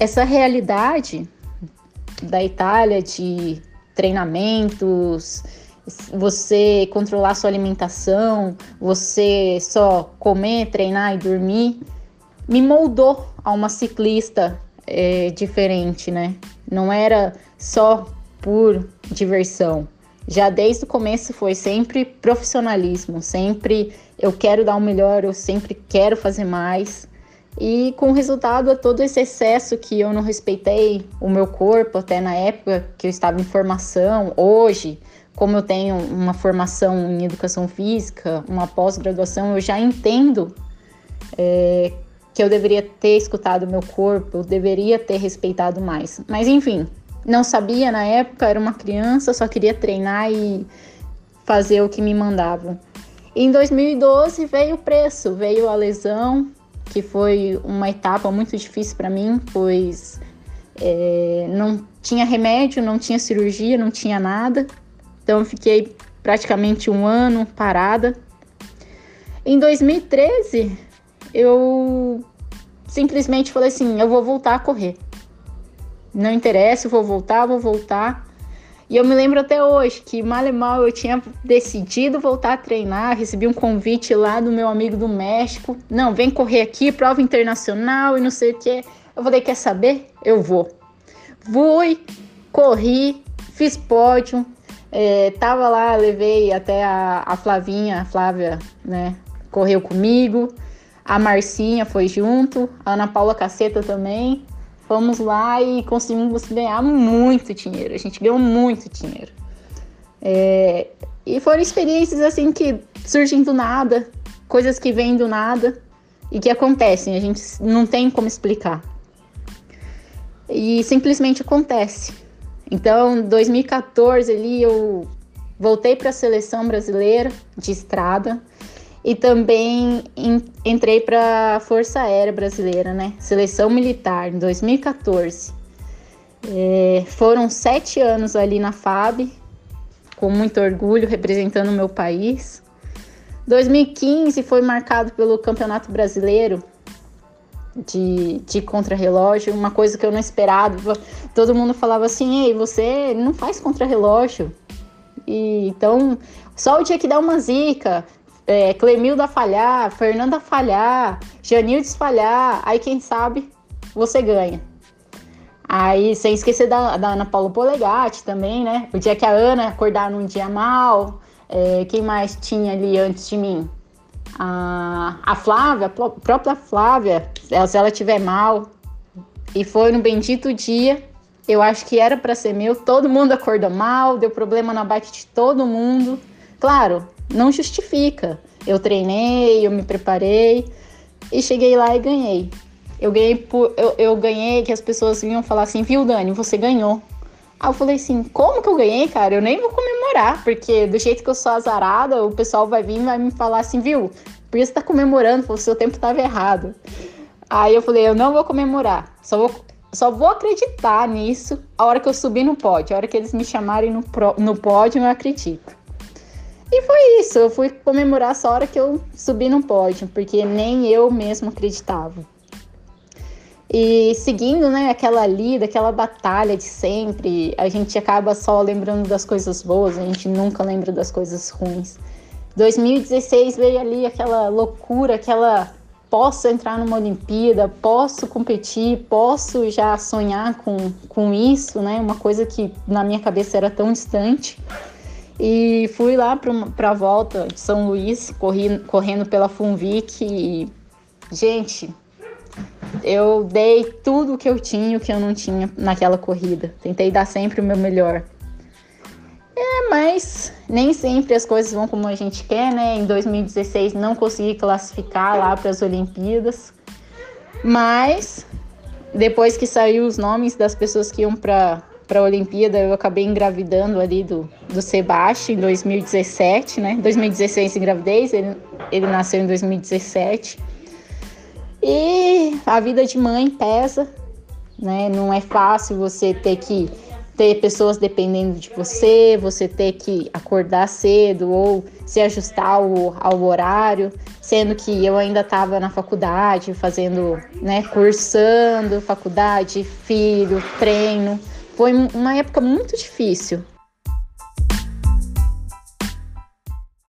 essa realidade da Itália de treinamentos, você controlar sua alimentação, você só comer, treinar e dormir, me moldou a uma ciclista é, diferente, né? Não era só por diversão. Já desde o começo foi sempre profissionalismo, sempre eu quero dar o melhor, eu sempre quero fazer mais. E com resultado a todo esse excesso que eu não respeitei o meu corpo, até na época que eu estava em formação, hoje, como eu tenho uma formação em educação física, uma pós-graduação, eu já entendo é, que eu deveria ter escutado o meu corpo, eu deveria ter respeitado mais. Mas enfim, não sabia na época, era uma criança, só queria treinar e fazer o que me mandavam. Em 2012 veio o preço, veio a lesão, que foi uma etapa muito difícil para mim, pois é, não tinha remédio, não tinha cirurgia, não tinha nada. Então fiquei praticamente um ano parada. Em 2013 eu simplesmente falei assim, eu vou voltar a correr. Não interessa, eu vou voltar, vou voltar. E eu me lembro até hoje que mal e mal eu tinha decidido voltar a treinar, recebi um convite lá do meu amigo do México. Não, vem correr aqui, prova internacional e não sei o que. Eu falei, quer saber? Eu vou. Fui, corri, fiz pódio. É, tava lá, levei até a, a Flavinha, a Flávia, né? Correu comigo. A Marcinha foi junto, a Ana Paula Caceta também. Fomos lá e conseguimos ganhar muito dinheiro. A gente ganhou muito dinheiro. É, e foram experiências assim que surgem do nada, coisas que vêm do nada e que acontecem. A gente não tem como explicar. E simplesmente acontece. Então, 2014 ali eu voltei para a seleção brasileira de estrada e também entrei para a Força Aérea Brasileira, né? Seleção Militar, em 2014. É, foram sete anos ali na FAB, com muito orgulho, representando o meu país. 2015 foi marcado pelo Campeonato Brasileiro de, de contrarrelógio, uma coisa que eu não esperava. Todo mundo falava assim: Ei, você não faz contrarrelógio. E, então, só o dia que dá uma zica, é, Clemilda falhar, Fernanda falhar, Janildes falhar, aí quem sabe você ganha. Aí, sem esquecer da, da Ana Paula Polegatti também, né? O dia que a Ana acordar num dia mal, é, quem mais tinha ali antes de mim? A, a Flávia, a própria Flávia, se ela tiver mal. E foi no bendito dia, eu acho que era para ser meu, todo mundo acordou mal, deu problema na bike de todo mundo. Claro, não justifica. Eu treinei, eu me preparei e cheguei lá e ganhei. Eu ganhei por, eu, eu ganhei que as pessoas vinham falar assim, viu, Dani, você ganhou. Aí eu falei assim, como que eu ganhei, cara? Eu nem vou comemorar, porque do jeito que eu sou azarada, o pessoal vai vir e vai me falar assim, viu? Por isso tá comemorando, o seu tempo estava errado. Aí eu falei, eu não vou comemorar, só vou, só vou acreditar nisso a hora que eu subir no pódio, a hora que eles me chamarem no, no pódio, eu acredito. E foi isso, eu fui comemorar a hora que eu subi no pódio, porque nem eu mesmo acreditava. E seguindo, né, aquela lida, aquela batalha de sempre, a gente acaba só lembrando das coisas boas, a gente nunca lembra das coisas ruins. 2016 veio ali aquela loucura, aquela posso entrar numa Olimpíada, posso competir, posso já sonhar com, com isso, né? Uma coisa que na minha cabeça era tão distante. E fui lá para a volta de São Luís, corri, correndo pela Funvic e, gente, eu dei tudo o que eu tinha o que eu não tinha naquela corrida. Tentei dar sempre o meu melhor. É, mas nem sempre as coisas vão como a gente quer, né? Em 2016 não consegui classificar lá para as Olimpíadas. Mas depois que saiu os nomes das pessoas que iam para para a Olimpíada, eu acabei engravidando ali do, do Sebastião em 2017, né? 2016 engravidez, ele, ele nasceu em 2017. E a vida de mãe pesa, né? Não é fácil você ter que ter pessoas dependendo de você, você ter que acordar cedo ou se ajustar ao, ao horário, sendo que eu ainda estava na faculdade, fazendo, né, cursando, faculdade, filho, treino. Foi uma época muito difícil.